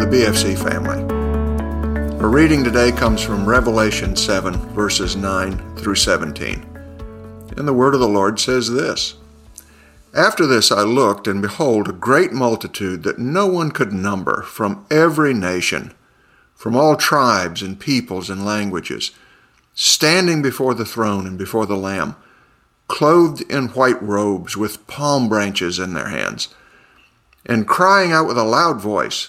CFC family. Our reading today comes from Revelation 7, verses 9 through 17. And the word of the Lord says this After this I looked, and behold, a great multitude that no one could number from every nation, from all tribes and peoples and languages, standing before the throne and before the Lamb, clothed in white robes with palm branches in their hands, and crying out with a loud voice,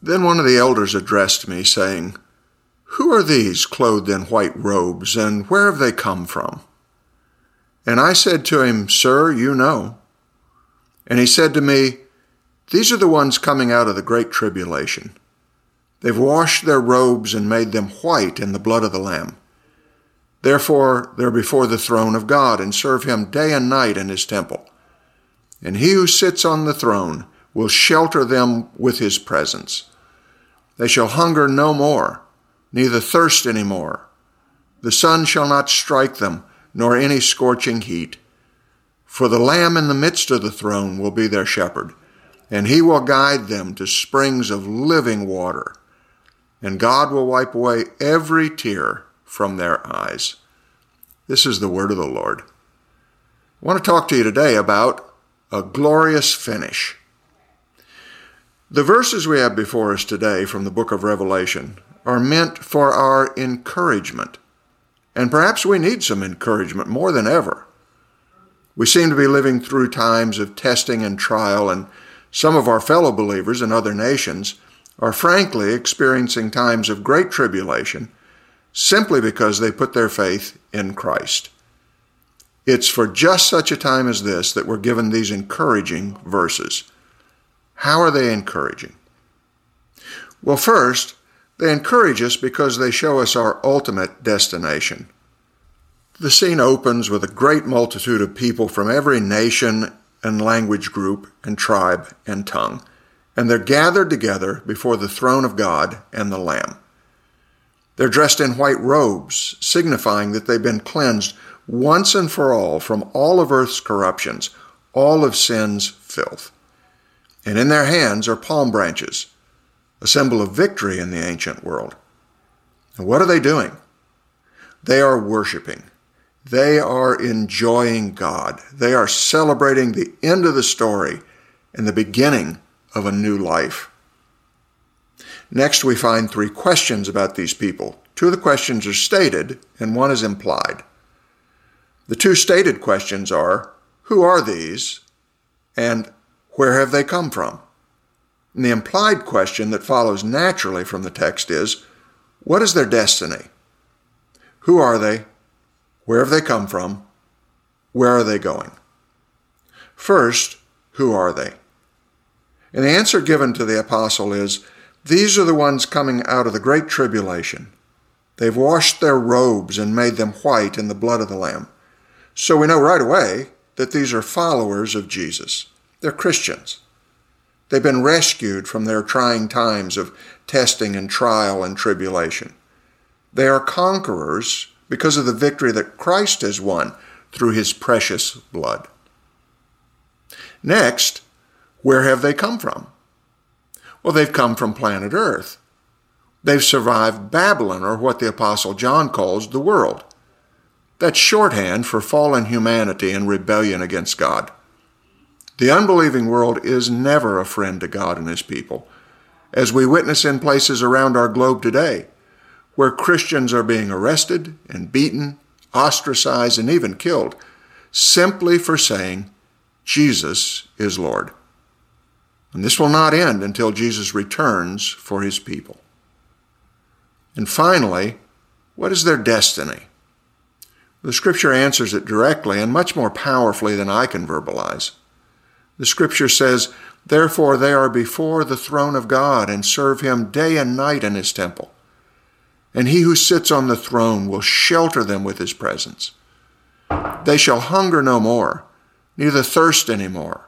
Then one of the elders addressed me, saying, Who are these clothed in white robes, and where have they come from? And I said to him, Sir, you know. And he said to me, These are the ones coming out of the great tribulation. They've washed their robes and made them white in the blood of the Lamb. Therefore, they're before the throne of God and serve him day and night in his temple. And he who sits on the throne will shelter them with his presence. They shall hunger no more, neither thirst any more. The sun shall not strike them, nor any scorching heat. For the Lamb in the midst of the throne will be their shepherd, and he will guide them to springs of living water. And God will wipe away every tear from their eyes. This is the word of the Lord. I want to talk to you today about a glorious finish. The verses we have before us today from the book of Revelation are meant for our encouragement. And perhaps we need some encouragement more than ever. We seem to be living through times of testing and trial, and some of our fellow believers in other nations are frankly experiencing times of great tribulation simply because they put their faith in Christ. It's for just such a time as this that we're given these encouraging verses. How are they encouraging? Well, first, they encourage us because they show us our ultimate destination. The scene opens with a great multitude of people from every nation and language group and tribe and tongue, and they're gathered together before the throne of God and the Lamb. They're dressed in white robes, signifying that they've been cleansed once and for all from all of earth's corruptions, all of sin's filth and in their hands are palm branches, a symbol of victory in the ancient world. And what are they doing? They are worshiping. They are enjoying God. They are celebrating the end of the story and the beginning of a new life. Next, we find three questions about these people. Two of the questions are stated, and one is implied. The two stated questions are Who are these? and where have they come from? And the implied question that follows naturally from the text is What is their destiny? Who are they? Where have they come from? Where are they going? First, who are they? And the answer given to the apostle is These are the ones coming out of the great tribulation. They've washed their robes and made them white in the blood of the Lamb. So we know right away that these are followers of Jesus. They're Christians. They've been rescued from their trying times of testing and trial and tribulation. They are conquerors because of the victory that Christ has won through his precious blood. Next, where have they come from? Well, they've come from planet Earth. They've survived Babylon, or what the Apostle John calls the world. That's shorthand for fallen humanity and rebellion against God. The unbelieving world is never a friend to God and His people, as we witness in places around our globe today, where Christians are being arrested and beaten, ostracized, and even killed, simply for saying, Jesus is Lord. And this will not end until Jesus returns for His people. And finally, what is their destiny? The scripture answers it directly and much more powerfully than I can verbalize. The scripture says, Therefore they are before the throne of God and serve him day and night in his temple. and he who sits on the throne will shelter them with his presence. They shall hunger no more, neither thirst any more.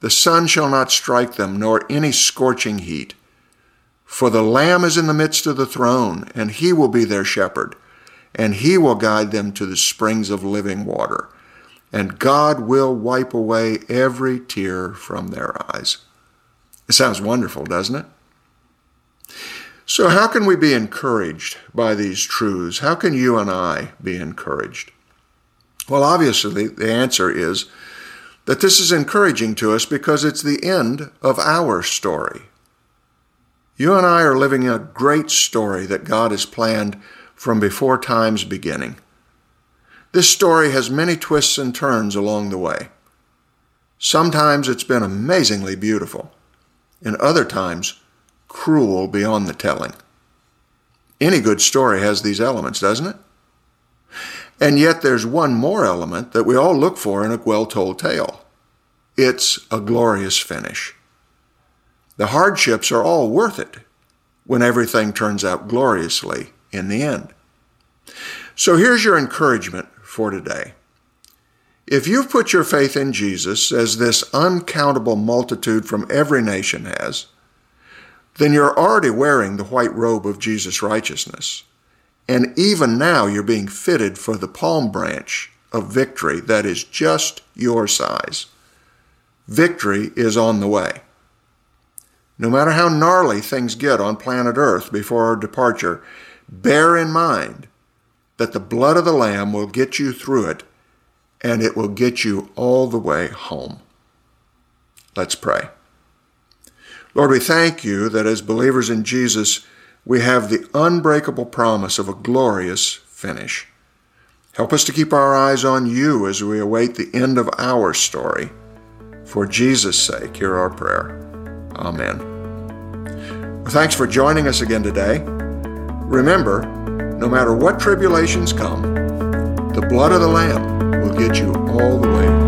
The sun shall not strike them, nor any scorching heat. For the Lamb is in the midst of the throne, and he will be their shepherd, and he will guide them to the springs of living water. And God will wipe away every tear from their eyes. It sounds wonderful, doesn't it? So, how can we be encouraged by these truths? How can you and I be encouraged? Well, obviously, the answer is that this is encouraging to us because it's the end of our story. You and I are living a great story that God has planned from before time's beginning. This story has many twists and turns along the way. Sometimes it's been amazingly beautiful, and other times, cruel beyond the telling. Any good story has these elements, doesn't it? And yet there's one more element that we all look for in a well told tale it's a glorious finish. The hardships are all worth it when everything turns out gloriously in the end. So here's your encouragement for today. If you've put your faith in Jesus, as this uncountable multitude from every nation has, then you're already wearing the white robe of Jesus' righteousness. And even now, you're being fitted for the palm branch of victory that is just your size. Victory is on the way. No matter how gnarly things get on planet Earth before our departure, bear in mind that the blood of the Lamb will get you through it and it will get you all the way home. Let's pray. Lord, we thank you that as believers in Jesus, we have the unbreakable promise of a glorious finish. Help us to keep our eyes on you as we await the end of our story. For Jesus' sake, hear our prayer. Amen. Well, thanks for joining us again today. Remember, no matter what tribulations come, the blood of the Lamb will get you all the way